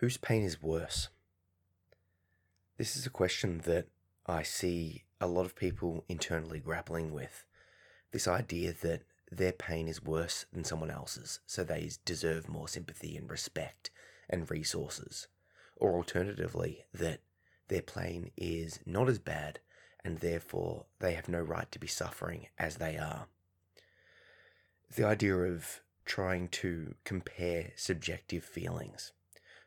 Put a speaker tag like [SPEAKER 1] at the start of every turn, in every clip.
[SPEAKER 1] Whose pain is worse? This is a question that I see a lot of people internally grappling with. This idea that their pain is worse than someone else's, so they deserve more sympathy and respect and resources. Or alternatively, that their pain is not as bad and therefore they have no right to be suffering as they are. The idea of trying to compare subjective feelings.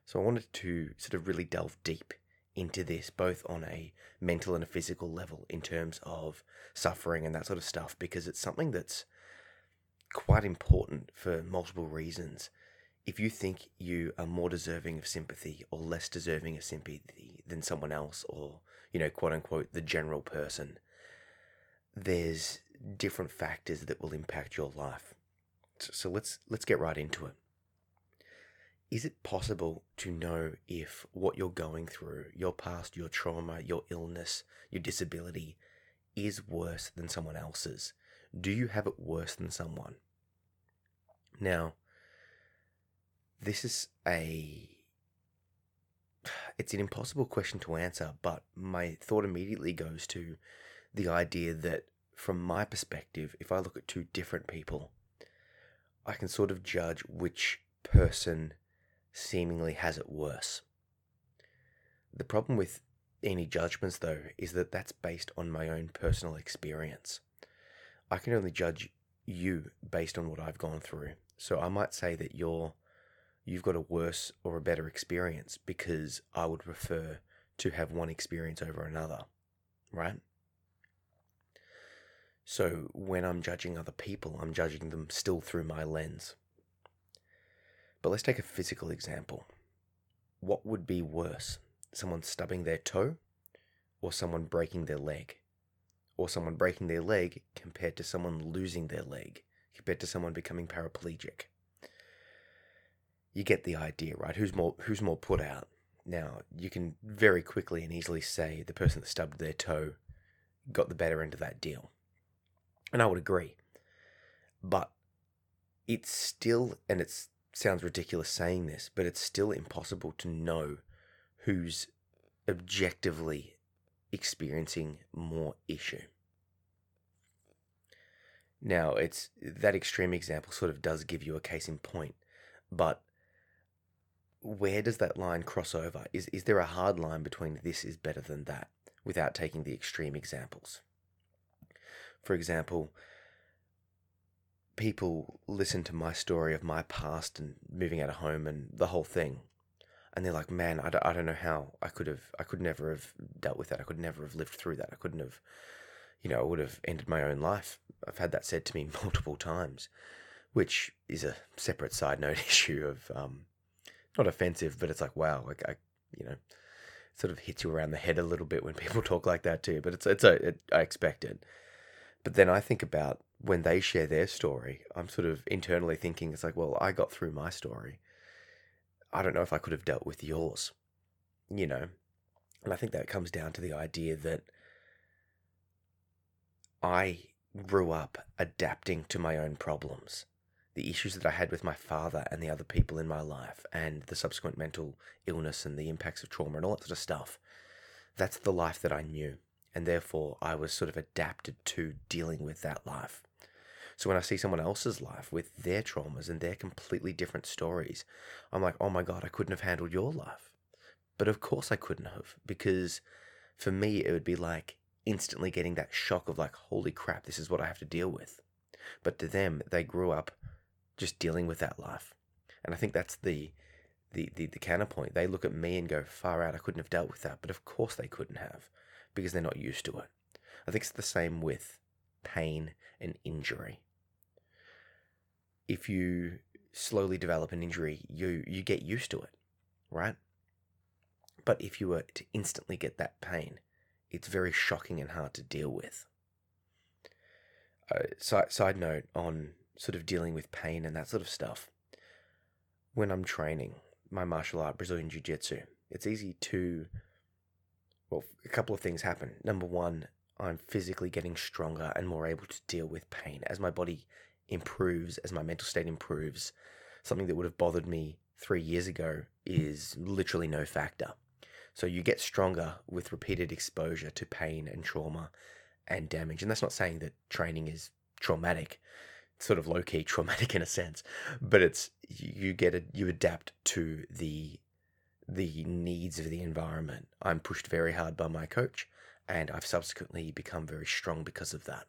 [SPEAKER 1] So I wanted to sort of really delve deep into this, both on a mental and a physical level, in terms of suffering and that sort of stuff, because it's something that's quite important for multiple reasons. If you think you are more deserving of sympathy or less deserving of sympathy than someone else, or, you know, quote unquote, the general person, there's different factors that will impact your life. So let's let's get right into it. Is it possible to know if what you're going through, your past, your trauma, your illness, your disability, is worse than someone else's? Do you have it worse than someone? Now, this is a it's an impossible question to answer, but my thought immediately goes to the idea that from my perspective, if I look at two different people, I can sort of judge which person seemingly has it worse. The problem with any judgments, though, is that that's based on my own personal experience. I can only judge you based on what I've gone through. So I might say that you're you've got a worse or a better experience because I would prefer to have one experience over another, right? So when I'm judging other people, I'm judging them still through my lens. But let's take a physical example. What would be worse? Someone stubbing their toe or someone breaking their leg? Or someone breaking their leg compared to someone losing their leg, compared to someone becoming paraplegic? You get the idea, right? Who's more who's more put out? Now, you can very quickly and easily say the person that stubbed their toe got the better end of that deal. And I would agree. But it's still, and it sounds ridiculous saying this, but it's still impossible to know who's objectively experiencing more issue. Now, it's that extreme example sort of does give you a case in point, but where does that line cross over? Is is there a hard line between this is better than that without taking the extreme examples? For example, people listen to my story of my past and moving out of home and the whole thing, and they're like, "Man, I don't, I don't know how I could have, I could never have dealt with that. I could never have lived through that. I couldn't have, you know, I would have ended my own life." I've had that said to me multiple times, which is a separate side note issue of, um, not offensive, but it's like, wow, like I, you know, sort of hits you around the head a little bit when people talk like that too. But it's it's a it, I expect it. But then I think about when they share their story, I'm sort of internally thinking, it's like, well, I got through my story. I don't know if I could have dealt with yours, you know? And I think that comes down to the idea that I grew up adapting to my own problems. The issues that I had with my father and the other people in my life, and the subsequent mental illness and the impacts of trauma and all that sort of stuff. That's the life that I knew and therefore I was sort of adapted to dealing with that life. So when I see someone else's life with their traumas and their completely different stories, I'm like, oh my God, I couldn't have handled your life. But of course I couldn't have, because for me, it would be like instantly getting that shock of like, holy crap, this is what I have to deal with. But to them, they grew up just dealing with that life. And I think that's the the, the, the counterpoint. They look at me and go, far out, I couldn't have dealt with that. But of course they couldn't have because they're not used to it. I think it's the same with pain and injury. If you slowly develop an injury, you, you get used to it, right? But if you were to instantly get that pain, it's very shocking and hard to deal with. Uh, side, side note on sort of dealing with pain and that sort of stuff. When I'm training my martial art, Brazilian Jiu Jitsu, it's easy to well, a couple of things happen. Number one, I'm physically getting stronger and more able to deal with pain as my body improves, as my mental state improves. Something that would have bothered me three years ago is literally no factor. So you get stronger with repeated exposure to pain and trauma and damage. And that's not saying that training is traumatic, it's sort of low key traumatic in a sense, but it's you get you adapt to the the needs of the environment. I'm pushed very hard by my coach, and I've subsequently become very strong because of that.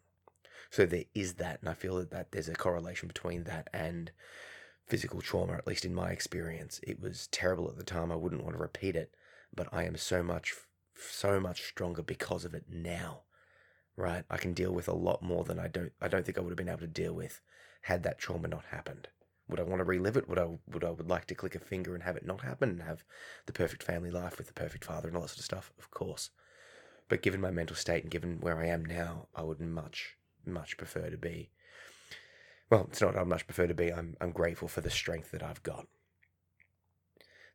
[SPEAKER 1] So there is that, and I feel that, that there's a correlation between that and physical trauma, at least in my experience. It was terrible at the time. I wouldn't want to repeat it, but I am so much, so much stronger because of it now. Right? I can deal with a lot more than I don't. I don't think I would have been able to deal with had that trauma not happened. Would I want to relive it? Would I would I would like to click a finger and have it not happen and have the perfect family life with the perfect father and all that sort of stuff? Of course. But given my mental state and given where I am now, I would much, much prefer to be. Well, it's not I'd much prefer to be. I'm I'm grateful for the strength that I've got.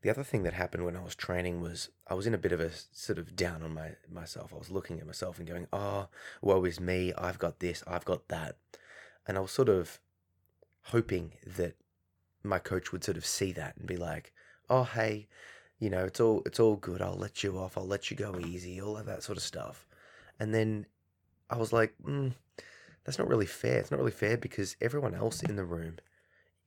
[SPEAKER 1] The other thing that happened when I was training was I was in a bit of a sort of down on my myself. I was looking at myself and going, "Oh, woe is me. I've got this. I've got that," and I was sort of hoping that my coach would sort of see that and be like, "Oh, hey, you know, it's all it's all good. I'll let you off. I'll let you go easy. All of that sort of stuff." And then I was like, mm, "That's not really fair. It's not really fair because everyone else in the room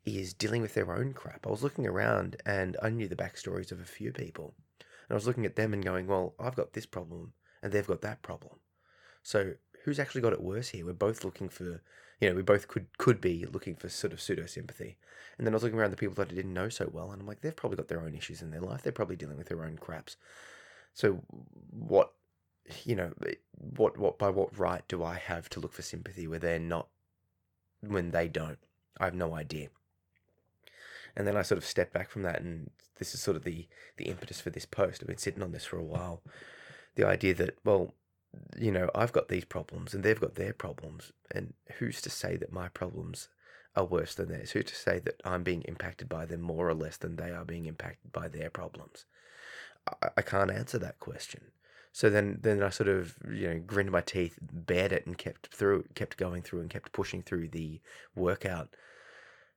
[SPEAKER 1] is dealing with their own crap." I was looking around and I knew the backstories of a few people, and I was looking at them and going, "Well, I've got this problem and they've got that problem. So who's actually got it worse here? We're both looking for." you know, we both could could be looking for sort of pseudo sympathy. And then I was looking around the people that I didn't know so well, and I'm like, they've probably got their own issues in their life. They're probably dealing with their own craps. So, what, you know, eh, what what by what right do I have to look for sympathy where they're not, when they don't? I have no idea. And then I sort of stepped back from that, and this is sort of the the impetus for this post. I've been sitting on this for a while. The idea that well, you know, I've got these problems and they've got their problems. And who's to say that my problems are worse than theirs? Who's to say that I'm being impacted by them more or less than they are being impacted by their problems? I, I can't answer that question. So then, then I sort of, you know, grinned my teeth, bared it, and kept through, kept going through, and kept pushing through the workout.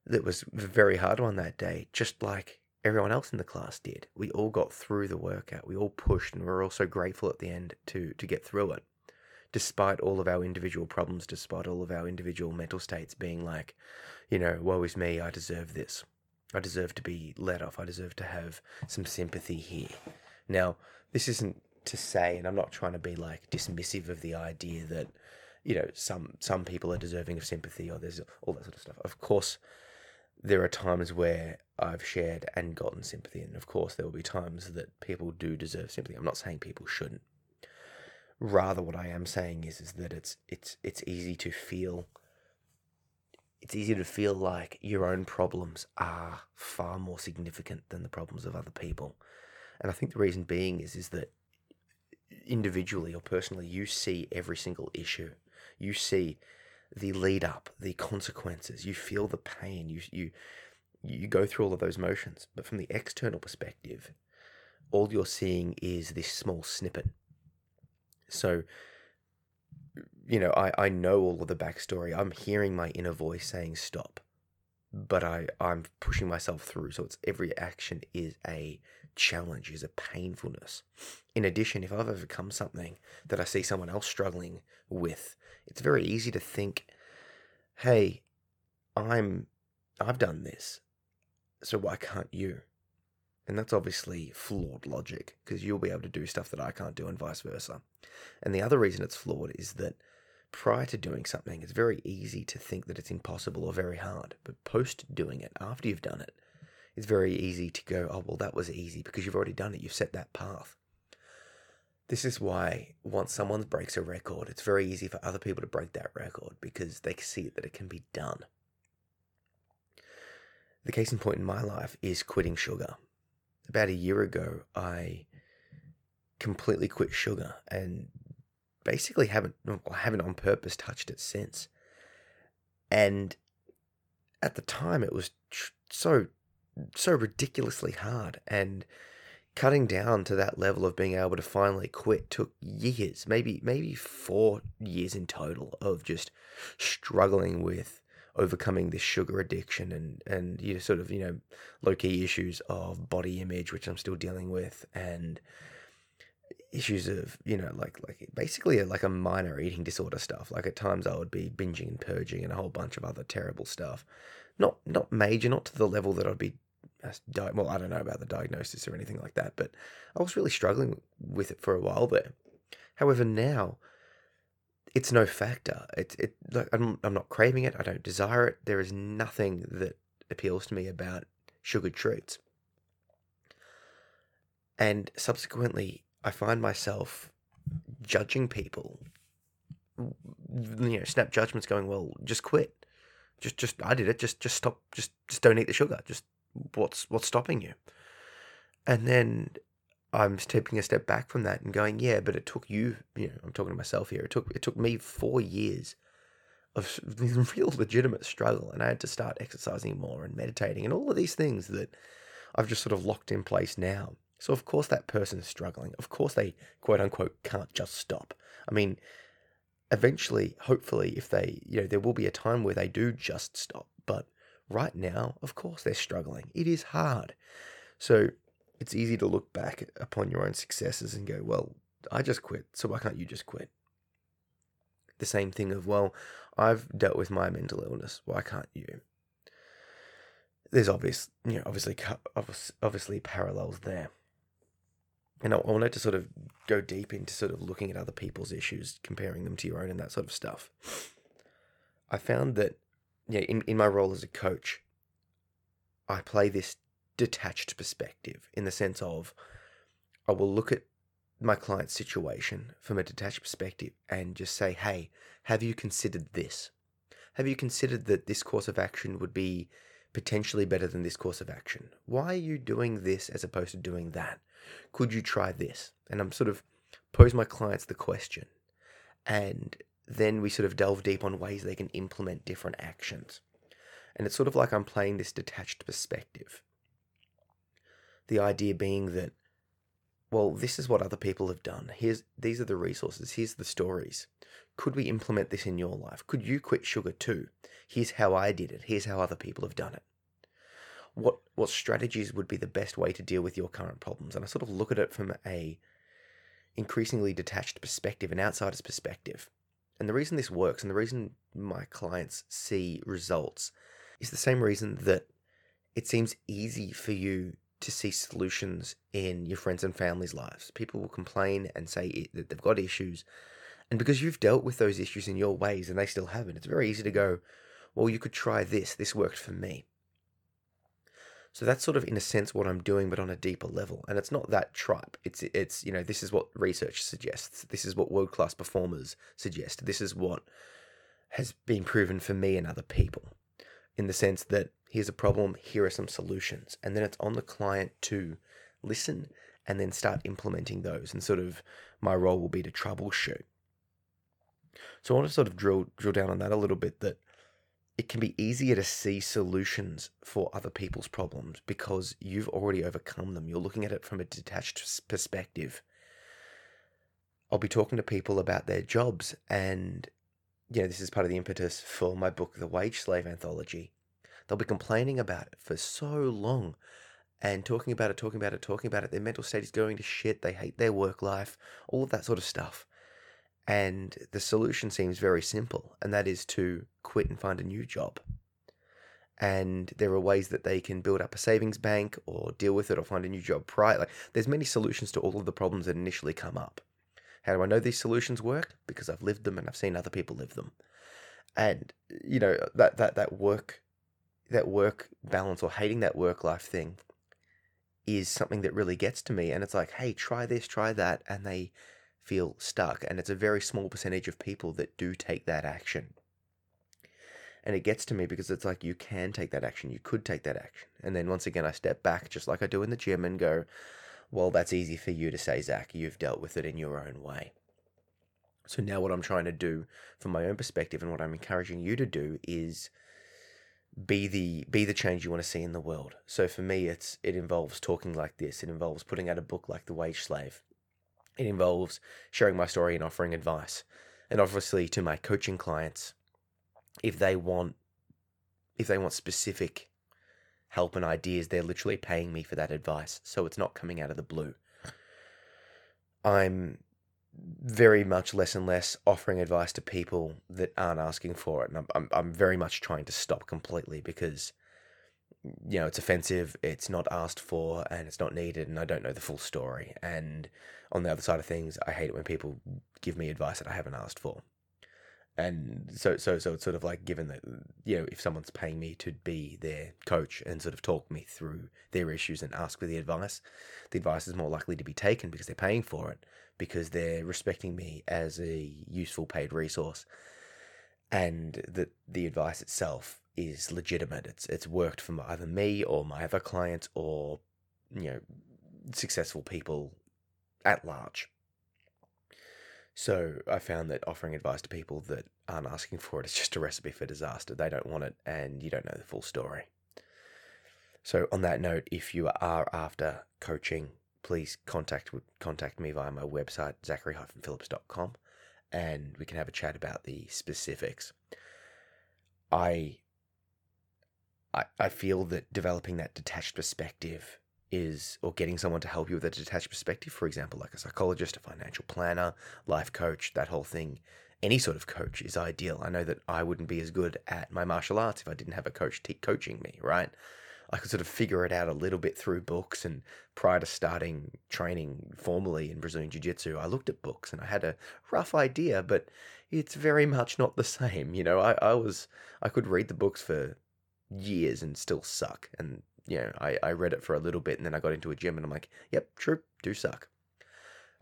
[SPEAKER 1] That was a very hard one that day, just like everyone else in the class did. We all got through the workout. We all pushed, and we are all so grateful at the end to to get through it, despite all of our individual problems, despite all of our individual mental states being like, you know, woe is me. I deserve this. I deserve to be let off. I deserve to have some sympathy here. Now, this isn't to say, and I'm not trying to be like dismissive of the idea that, you know, some some people are deserving of sympathy or there's all that sort of stuff. Of course, there are times where I've shared and gotten sympathy, and of course, there will be times that people do deserve sympathy. I'm not saying people shouldn't. Rather, what I am saying is, is that it's it's it's easy to feel. It's easy to feel like your own problems are far more significant than the problems of other people, and I think the reason being is is that individually or personally, you see every single issue. You see the lead up, the consequences. You feel the pain. You you you go through all of those motions. But from the external perspective, all you're seeing is this small snippet. So, you know, I, I know all of the backstory. I'm hearing my inner voice saying stop, but I, I'm pushing myself through. So it's every action is a challenge, is a painfulness. In addition, if I've overcome something that I see someone else struggling with, it's very easy to think, hey, I'm I've done this, so why can't you? And that's obviously flawed logic because you'll be able to do stuff that I can't do and vice versa. And the other reason it's flawed is that prior to doing something, it's very easy to think that it's impossible or very hard. But post doing it, after you've done it, it's very easy to go, oh, well, that was easy because you've already done it. You've set that path. This is why once someone breaks a record, it's very easy for other people to break that record because they see that it can be done. The case in point in my life is quitting sugar. About a year ago, I completely quit sugar and basically haven't I haven't on purpose touched it since. And at the time, it was so so ridiculously hard and cutting down to that level of being able to finally quit took years, maybe maybe 4 years in total of just struggling with overcoming this sugar addiction and and you know sort of you know low key issues of body image which I'm still dealing with and issues of you know like like basically like a minor eating disorder stuff. Like at times I would be binging and purging and a whole bunch of other terrible stuff not not major not to the level that I'd be uh, di- well I don't know about the diagnosis or anything like that but I was really struggling with it for a while there however now it's no factor. It's it like I'm I'm not craving it. I don't desire it. There is nothing that appeals to me about sugared treats. And subsequently, I find myself judging people. You know, snap judgments going, well, just quit. Just just I did it. Just just stop. Just just don't eat the sugar. Just what's what's stopping you? And then I'm taking a step back from that and going, yeah, but it took you, you know, I'm talking to myself here. It took it took me four years of real legitimate struggle, and I had to start exercising more and meditating and all of these things that I've just sort of locked in place now. So of course that person's struggling. Of course they quote unquote can't just stop. I mean, eventually, hopefully, if they, you know, there will be a time where they do just stop. But right now, of course, they're struggling. It is hard. So it's easy to look back upon your own successes and go, well, I just quit, so why can't you just quit? The same thing of, well, I've dealt with my mental illness, why can't you? There's obvious, you know, obviously, obviously parallels there. And I wanted to sort of go deep into sort of looking at other people's issues, comparing them to your own and that sort of stuff. I found that, yeah, in, in my role as a coach, I play this detached perspective in the sense of I will look at my client's situation from a detached perspective and just say, hey, have you considered this? Have you considered that this course of action would be potentially better than this course of action? Why are you doing this as opposed to doing that? Could you try this? And I'm sort of pose my clients the question. And then we sort of delve deep on ways they can implement different actions. And it's sort of like I'm playing this detached perspective. The idea being that, well, this is what other people have done. Here's these are the resources. Here's the stories. Could we implement this in your life? Could you quit sugar too? Here's how I did it. Here's how other people have done it. What what strategies would be the best way to deal with your current problems? And I sort of look at it from a increasingly detached perspective, an outsider's perspective. And the reason this works and the reason my clients see results is the same reason that it seems easy for you to see solutions in your friends and family's lives. People will complain and say that they've got issues. And because you've dealt with those issues in your ways and they still haven't, it's very easy to go, well, you could try this. This worked for me. So that's sort of in a sense what I'm doing, but on a deeper level. And it's not that tripe. It's it's you know this is what research suggests. This is what world class performers suggest. This is what has been proven for me and other people, in the sense that here's a problem, here are some solutions. And then it's on the client to listen and then start implementing those. And sort of my role will be to troubleshoot. So I want to sort of drill drill down on that a little bit that it can be easier to see solutions for other people's problems because you've already overcome them. You're looking at it from a detached perspective. I'll be talking to people about their jobs and you know, this is part of the impetus for my book, The Wage Slave Anthology. They'll be complaining about it for so long and talking about it, talking about it, talking about it. Their mental state is going to shit. They hate their work life, all of that sort of stuff. And the solution seems very simple, and that is to quit and find a new job. And there are ways that they can build up a savings bank or deal with it or find a new job prior. Like there's many solutions to all of the problems that initially come up. How do I know these solutions work? Because I've lived them and I've seen other people live them. And you know, that that that work that work balance or hating that work life thing is something that really gets to me. And it's like, hey, try this, try that. And they feel stuck. And it's a very small percentage of people that do take that action. And it gets to me because it's like, you can take that action. You could take that action. And then once again, I step back, just like I do in the gym, and go, well, that's easy for you to say, Zach. You've dealt with it in your own way. So now, what I'm trying to do from my own perspective and what I'm encouraging you to do is be the be the change you want to see in the world. So for me, it's it involves talking like this. It involves putting out a book like The Wage Slave. It involves sharing my story and offering advice. And obviously, to my coaching clients, if they want if they want specific help and ideas, they're literally paying me for that advice. So it's not coming out of the blue. I'm very much less and less offering advice to people that aren't asking for it. And I'm, I'm, I'm very much trying to stop completely because, you know, it's offensive, it's not asked for, and it's not needed, and I don't know the full story. And on the other side of things, I hate it when people give me advice that I haven't asked for. And so, so, so it's sort of like given that, you know, if someone's paying me to be their coach and sort of talk me through their issues and ask for the advice, the advice is more likely to be taken because they're paying for it because they're respecting me as a useful paid resource. And that the advice itself is legitimate. It's it's worked for either me or my other clients or you know successful people at large so I found that offering advice to people that aren't asking for it is just a recipe for disaster. They don't want it, and you don't know the full story. So on that note, if you are after coaching please contact contact me via my website zachary-phillips.com and we can have a chat about the specifics. I I, I feel that developing that detached perspective is, or getting someone to help you with a detached perspective, for example, like a psychologist, a financial planner, life coach, that whole thing, any sort of coach is ideal. I know that I wouldn't be as good at my martial arts if I didn't have a coach te- coaching me, right? I could sort of figure it out a little bit through books. And prior to starting training formally in Brazilian Jiu Jitsu, I looked at books and I had a rough idea, but it's very much not the same. You know, I, I was, I could read the books for years and still suck. And, you know, I, I read it for a little bit and then I got into a gym and I'm like, yep, true, do suck.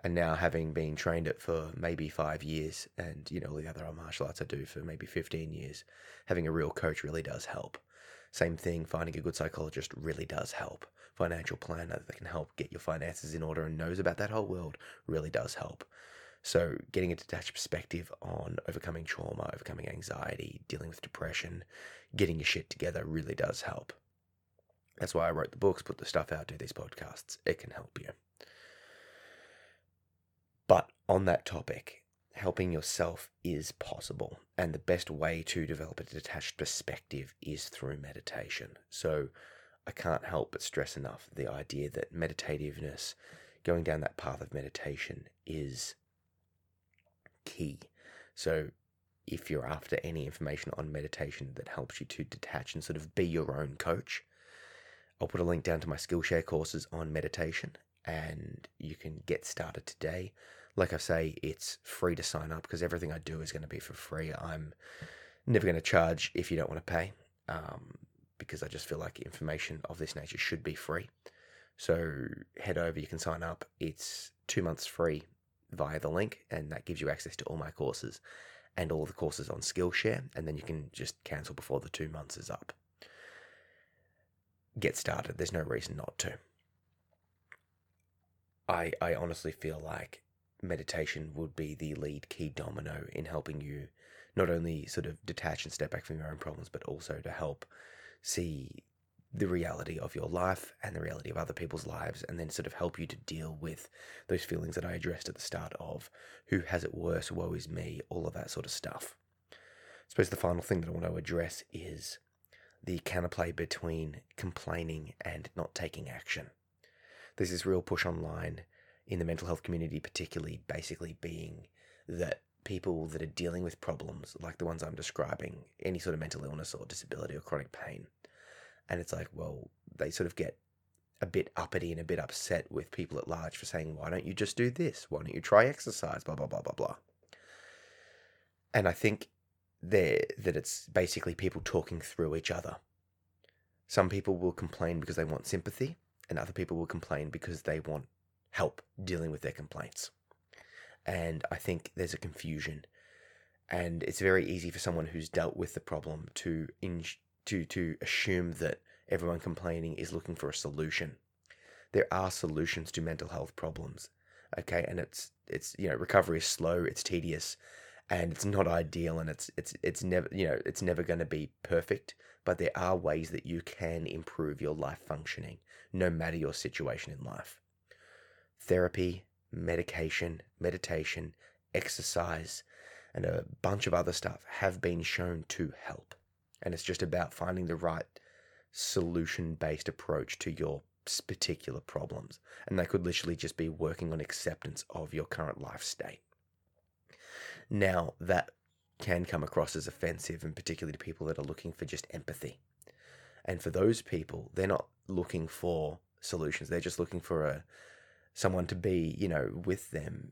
[SPEAKER 1] And now having been trained it for maybe five years and, you know, all the other martial arts I do for maybe 15 years, having a real coach really does help. Same thing, finding a good psychologist really does help. Financial planner that can help get your finances in order and knows about that whole world really does help. So, getting a detached perspective on overcoming trauma, overcoming anxiety, dealing with depression, getting your shit together really does help. That's why I wrote the books, put the stuff out, do these podcasts. It can help you. But on that topic, helping yourself is possible. And the best way to develop a detached perspective is through meditation. So I can't help but stress enough the idea that meditativeness, going down that path of meditation, is key. So if you're after any information on meditation that helps you to detach and sort of be your own coach, I'll put a link down to my Skillshare courses on meditation and you can get started today like I say, it's free to sign up because everything I do is going to be for free. I'm never going to charge if you don't want to pay um, because I just feel like information of this nature should be free. So head over, you can sign up. It's two months free via the link, and that gives you access to all my courses and all the courses on Skillshare. And then you can just cancel before the two months is up. Get started. There's no reason not to. I, I honestly feel like meditation would be the lead key domino in helping you not only sort of detach and step back from your own problems, but also to help see the reality of your life and the reality of other people's lives, and then sort of help you to deal with those feelings that I addressed at the start of who has it worse, woe is me, all of that sort of stuff. I suppose the final thing that I want to address is the counterplay between complaining and not taking action. There's this real push online in the mental health community, particularly, basically being that people that are dealing with problems like the ones I'm describing, any sort of mental illness or disability or chronic pain, and it's like, well, they sort of get a bit uppity and a bit upset with people at large for saying, why don't you just do this? Why don't you try exercise? Blah, blah, blah, blah, blah. And I think there that it's basically people talking through each other. Some people will complain because they want sympathy, and other people will complain because they want help dealing with their complaints. And I think there's a confusion. And it's very easy for someone who's dealt with the problem to in, to to assume that everyone complaining is looking for a solution. There are solutions to mental health problems. Okay, and it's it's you know recovery is slow, it's tedious, and it's not ideal, and it's it's it's never you know it's never going to be perfect. But there are ways that you can improve your life functioning, no matter your situation in life therapy, medication, meditation, exercise, and a bunch of other stuff have been shown to help. And it's just about finding the right solution based approach to your particular problems. And that could literally just be working on acceptance of your current life state. Now, that can come across as offensive, and particularly to people that are looking for just empathy. And for those people, they're not looking for solutions. They're just looking for a someone to be, you know, with them,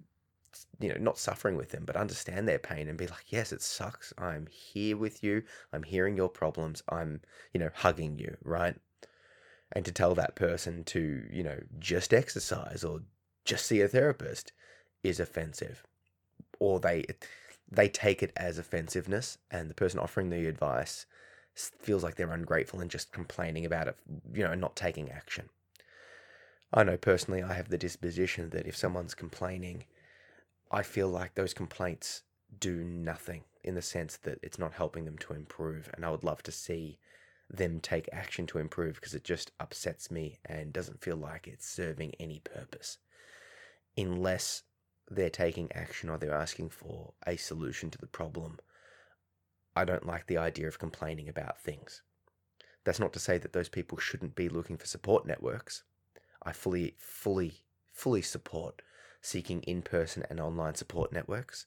[SPEAKER 1] you know, not suffering with them, but understand their pain and be like, yes, it sucks. I'm here with you. I'm hearing your problems. I'm, you know, hugging you, right? And to tell that person to, you know, just exercise or just see a therapist is offensive. Or they they take it as offensiveness and the person offering the advice feels like they're ungrateful and just complaining about it, you know, not taking action. I know personally I have the disposition that if someone's complaining, I feel like those complaints do nothing in the sense that it's not helping them to improve. And I would love to see them take action to improve because it just upsets me and doesn't feel like it's serving any purpose. Unless they're taking action or they're asking for a solution to the problem, I don't like the idea of complaining about things. That's not to say that those people shouldn't be looking for support networks. I fully, fully, fully support seeking in person and online support networks.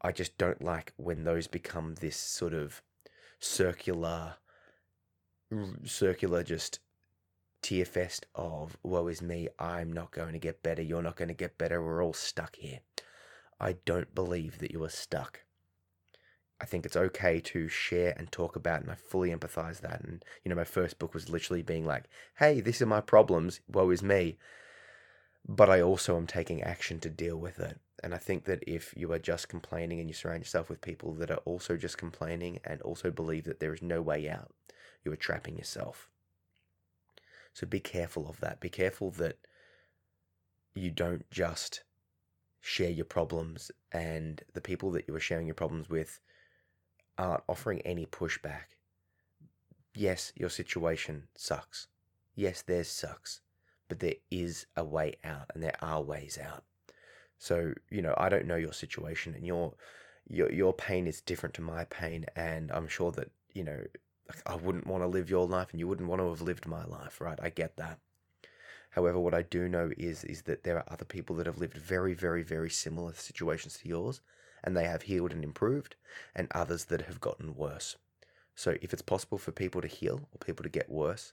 [SPEAKER 1] I just don't like when those become this sort of circular, circular just tear fest of woe is me, I'm not going to get better, you're not going to get better, we're all stuck here. I don't believe that you are stuck. I think it's okay to share and talk about, and I fully empathize that. And you know, my first book was literally being like, "Hey, these are my problems. Woe is me," but I also am taking action to deal with it. And I think that if you are just complaining and you surround yourself with people that are also just complaining and also believe that there is no way out, you are trapping yourself. So be careful of that. Be careful that you don't just share your problems and the people that you are sharing your problems with aren't offering any pushback. Yes, your situation sucks. Yes, theirs sucks. But there is a way out and there are ways out. So, you know, I don't know your situation and your your your pain is different to my pain and I'm sure that, you know, I wouldn't want to live your life and you wouldn't want to have lived my life, right? I get that. However, what I do know is is that there are other people that have lived very, very, very similar situations to yours and they have healed and improved, and others that have gotten worse. So, if it's possible for people to heal or people to get worse,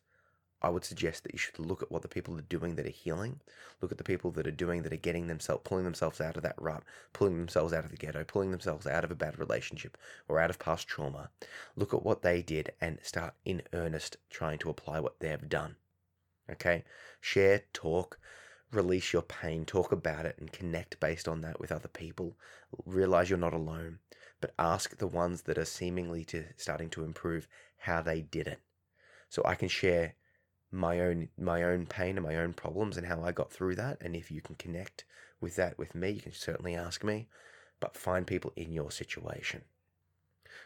[SPEAKER 1] I would suggest that you should look at what the people are doing that are healing. Look at the people that are doing that are getting themselves, pulling themselves out of that rut, pulling themselves out of the ghetto, pulling themselves out of a bad relationship or out of past trauma. Look at what they did and start in earnest trying to apply what they've done. Okay? Share, talk, release your pain, talk about it, and connect based on that with other people. Realize you're not alone, but ask the ones that are seemingly to starting to improve how they did it. So I can share my own my own pain and my own problems and how I got through that. And if you can connect with that with me, you can certainly ask me. But find people in your situation.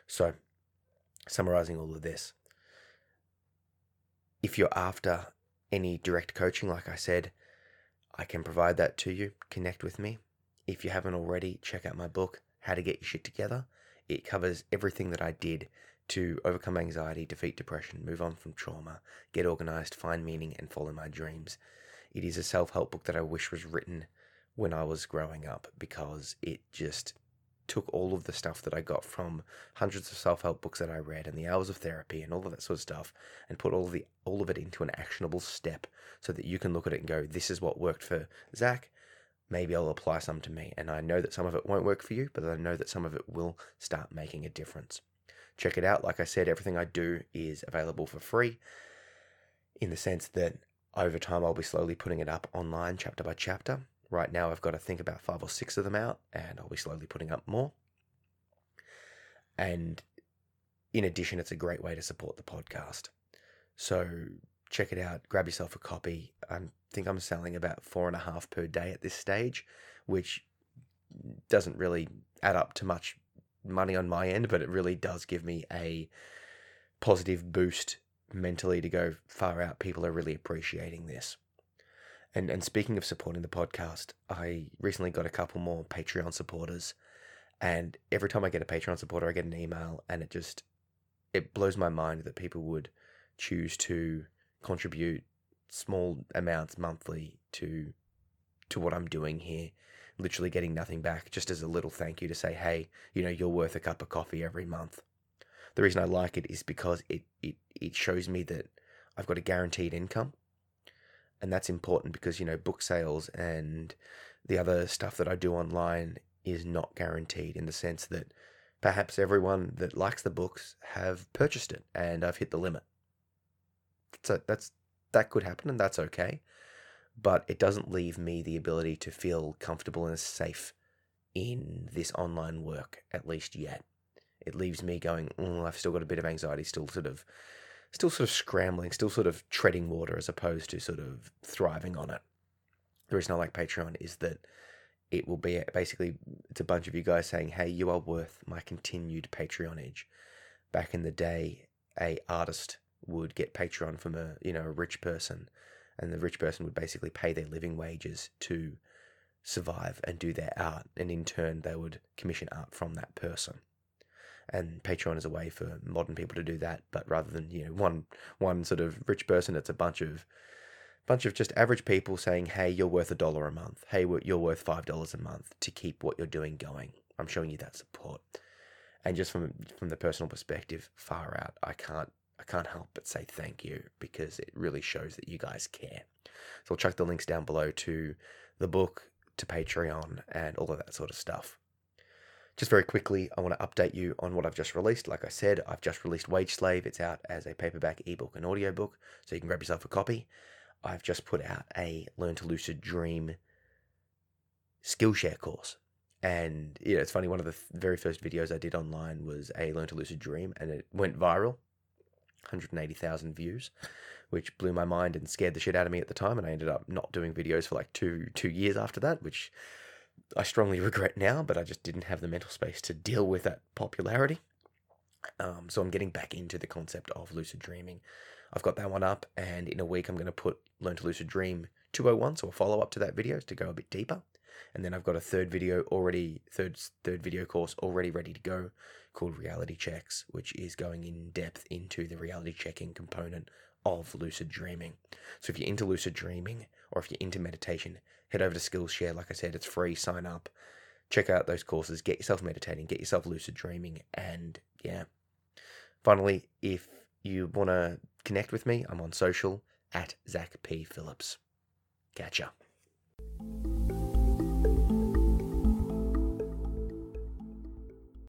[SPEAKER 1] So, summarizing all of this, if you're after any direct coaching, like I said, I can provide that to you. Connect with me. If you haven't already, check out my book, How to Get Your Shit Together. It covers everything that I did to overcome anxiety, defeat depression, move on from trauma, get organized, find meaning, and follow my dreams. It is a self help book that I wish was written when I was growing up because it just took all of the stuff that I got from hundreds of self-help books that I read and the hours of therapy and all of that sort of stuff and put all of the all of it into an actionable step so that you can look at it and go, this is what worked for Zach. Maybe I'll apply some to me. And I know that some of it won't work for you, but I know that some of it will start making a difference. Check it out. Like I said, everything I do is available for free in the sense that over time I'll be slowly putting it up online chapter by chapter. Right now, I've got to think about five or six of them out, and I'll be slowly putting up more. And in addition, it's a great way to support the podcast. So check it out, grab yourself a copy. I think I'm selling about four and a half per day at this stage, which doesn't really add up to much money on my end, but it really does give me a positive boost mentally to go far out. People are really appreciating this. And and speaking of supporting the podcast, I recently got a couple more Patreon supporters, and every time I get a Patreon supporter, I get an email, and it just it blows my mind that people would choose to contribute small amounts monthly to to what I'm doing here, literally getting nothing back, just as a little thank you to say, hey, you know, you're worth a cup of coffee every month. The reason I like it is because it, it, it shows me that I've got a guaranteed income. And that's important because, you know, book sales and the other stuff that I do online is not guaranteed in the sense that perhaps everyone that likes the books have purchased it and I've hit the limit. So that's that could happen and that's okay. But it doesn't leave me the ability to feel comfortable and safe in this online work, at least yet. It leaves me going, oh, I've still got a bit of anxiety, still sort of still sort of scrambling, still sort of treading water as opposed to sort of thriving on it. The reason I like Patreon is that it will be basically it's a bunch of you guys saying, "Hey, you are worth my continued Patreonage." Back in the day, a artist would get Patreon from a you know a rich person, and the rich person would basically pay their living wages to survive and do their art, and in turn they would commission art from that person. And Patreon is a way for modern people to do that, but rather than you know one one sort of rich person, it's a bunch of bunch of just average people saying, "Hey, you're worth a dollar a month. Hey, you're worth five dollars a month to keep what you're doing going." I'm showing you that support, and just from from the personal perspective, far out, I can't I can't help but say thank you because it really shows that you guys care. So I'll chuck the links down below to the book, to Patreon, and all of that sort of stuff. Just very quickly, I want to update you on what I've just released. Like I said, I've just released Wage Slave. It's out as a paperback, ebook, and audiobook, so you can grab yourself a copy. I've just put out a Learn to Lucid Dream Skillshare course. And yeah, it's funny, one of the very first videos I did online was a Learn to Lucid Dream, and it went viral 180,000 views, which blew my mind and scared the shit out of me at the time. And I ended up not doing videos for like two, two years after that, which I strongly regret now, but I just didn't have the mental space to deal with that popularity. Um, so I'm getting back into the concept of lucid dreaming. I've got that one up, and in a week I'm going to put Learn to Lucid Dream 201, so a follow up to that video to go a bit deeper. And then I've got a third video already, third third video course already ready to go, called Reality Checks, which is going in depth into the reality checking component of lucid dreaming. So if you're into lucid dreaming or if you're into meditation, head over to Skillshare. Like I said, it's free. Sign up, check out those courses, get yourself meditating, get yourself lucid dreaming, and yeah. Finally, if you want to connect with me, I'm on social at Zach P. Phillips. Catch ya.